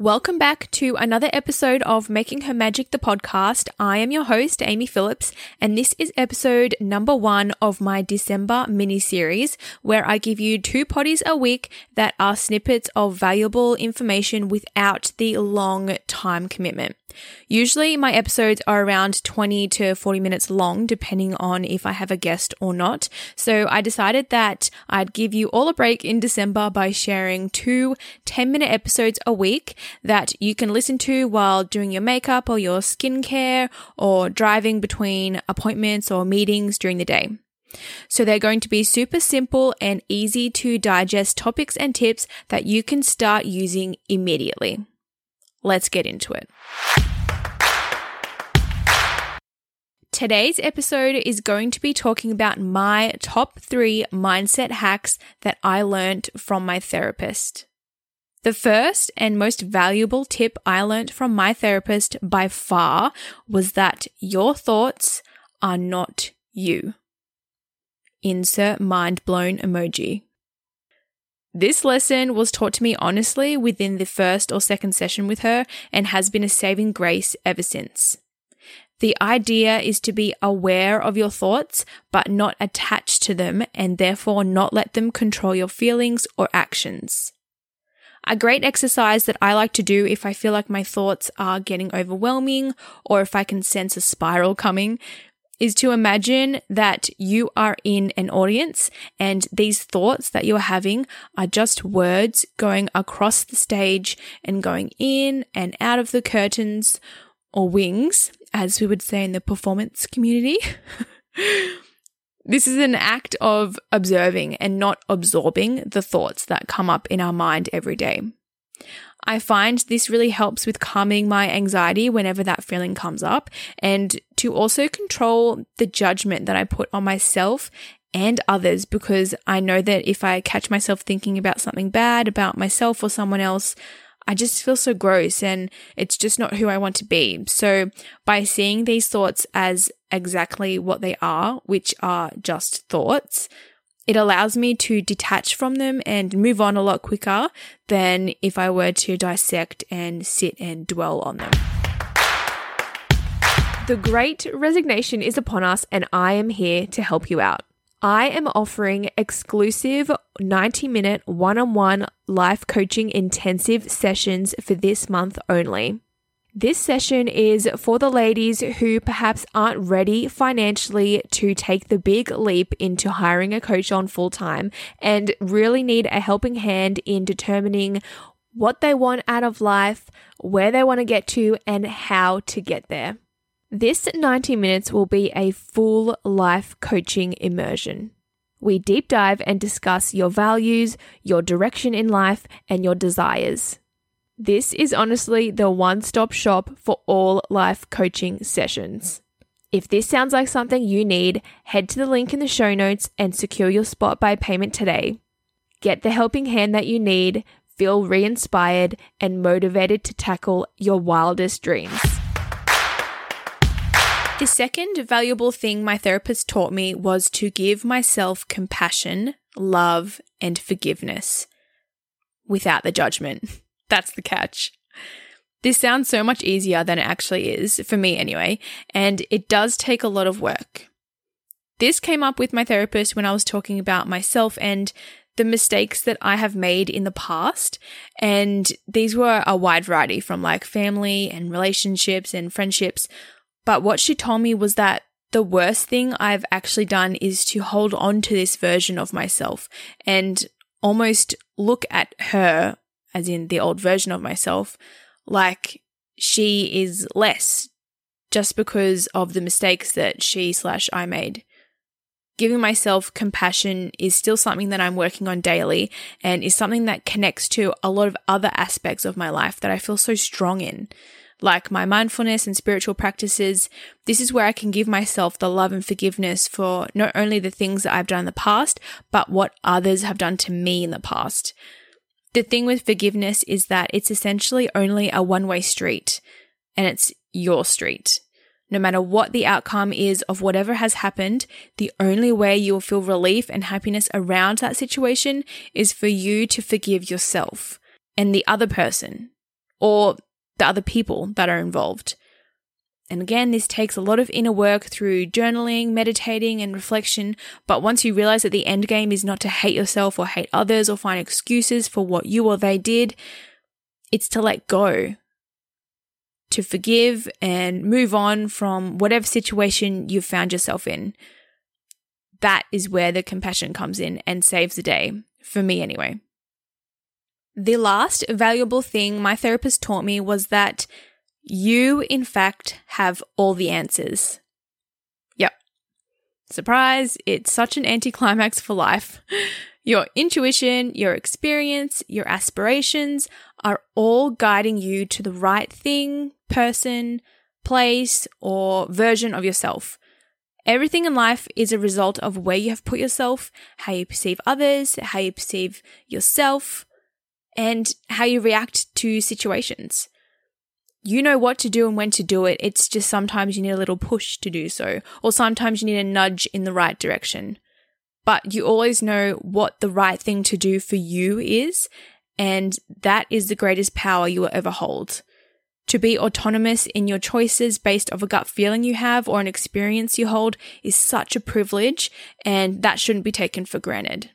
Welcome back to another episode of Making Her Magic, the podcast. I am your host, Amy Phillips, and this is episode number one of my December mini series, where I give you two poddies a week that are snippets of valuable information without the long time commitment. Usually my episodes are around 20 to 40 minutes long, depending on if I have a guest or not. So I decided that I'd give you all a break in December by sharing two 10 minute episodes a week that you can listen to while doing your makeup or your skincare or driving between appointments or meetings during the day. So they're going to be super simple and easy to digest topics and tips that you can start using immediately. Let's get into it. Today's episode is going to be talking about my top three mindset hacks that I learned from my therapist. The first and most valuable tip I learned from my therapist by far was that your thoughts are not you. Insert mind blown emoji. This lesson was taught to me honestly within the first or second session with her and has been a saving grace ever since. The idea is to be aware of your thoughts, but not attached to them and therefore not let them control your feelings or actions. A great exercise that I like to do if I feel like my thoughts are getting overwhelming or if I can sense a spiral coming is to imagine that you are in an audience and these thoughts that you're having are just words going across the stage and going in and out of the curtains or wings, as we would say in the performance community. this is an act of observing and not absorbing the thoughts that come up in our mind every day. I find this really helps with calming my anxiety whenever that feeling comes up and to also control the judgment that I put on myself and others because I know that if I catch myself thinking about something bad about myself or someone else, I just feel so gross and it's just not who I want to be. So by seeing these thoughts as exactly what they are, which are just thoughts, it allows me to detach from them and move on a lot quicker than if I were to dissect and sit and dwell on them. The great resignation is upon us, and I am here to help you out. I am offering exclusive 90 minute one on one life coaching intensive sessions for this month only. This session is for the ladies who perhaps aren't ready financially to take the big leap into hiring a coach on full time and really need a helping hand in determining what they want out of life, where they want to get to, and how to get there. This 90 minutes will be a full life coaching immersion. We deep dive and discuss your values, your direction in life, and your desires. This is honestly the one stop shop for all life coaching sessions. If this sounds like something you need, head to the link in the show notes and secure your spot by payment today. Get the helping hand that you need, feel re inspired, and motivated to tackle your wildest dreams. The second valuable thing my therapist taught me was to give myself compassion, love, and forgiveness without the judgment. That's the catch. This sounds so much easier than it actually is, for me anyway, and it does take a lot of work. This came up with my therapist when I was talking about myself and the mistakes that I have made in the past. And these were a wide variety from like family and relationships and friendships. But what she told me was that the worst thing I've actually done is to hold on to this version of myself and almost look at her as in the old version of myself, like she is less just because of the mistakes that she slash I made. Giving myself compassion is still something that I'm working on daily and is something that connects to a lot of other aspects of my life that I feel so strong in. Like my mindfulness and spiritual practices, this is where I can give myself the love and forgiveness for not only the things that I've done in the past, but what others have done to me in the past. The thing with forgiveness is that it's essentially only a one way street, and it's your street. No matter what the outcome is of whatever has happened, the only way you will feel relief and happiness around that situation is for you to forgive yourself and the other person or the other people that are involved. And again, this takes a lot of inner work through journaling, meditating, and reflection. But once you realize that the end game is not to hate yourself or hate others or find excuses for what you or they did, it's to let go, to forgive and move on from whatever situation you've found yourself in. That is where the compassion comes in and saves the day, for me anyway. The last valuable thing my therapist taught me was that you, in fact, have all the answers. Yep. Surprise, it's such an anticlimax for life. Your intuition, your experience, your aspirations are all guiding you to the right thing, person, place, or version of yourself. Everything in life is a result of where you have put yourself, how you perceive others, how you perceive yourself, and how you react to situations you know what to do and when to do it. It's just sometimes you need a little push to do so, or sometimes you need a nudge in the right direction. But you always know what the right thing to do for you is, and that is the greatest power you will ever hold. To be autonomous in your choices based off a gut feeling you have or an experience you hold is such a privilege, and that shouldn't be taken for granted.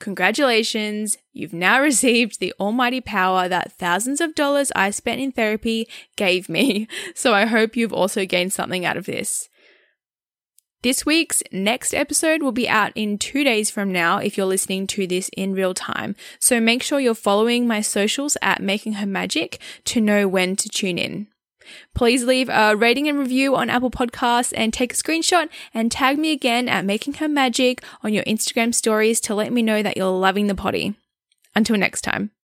Congratulations, you've now received the almighty power that thousands of dollars I spent in therapy gave me. So I hope you've also gained something out of this. This week's next episode will be out in two days from now if you're listening to this in real time. So make sure you're following my socials at Making Her Magic to know when to tune in. Please leave a rating and review on Apple Podcasts and take a screenshot and tag me again at Making Her Magic on your Instagram stories to let me know that you're loving the poddy. Until next time.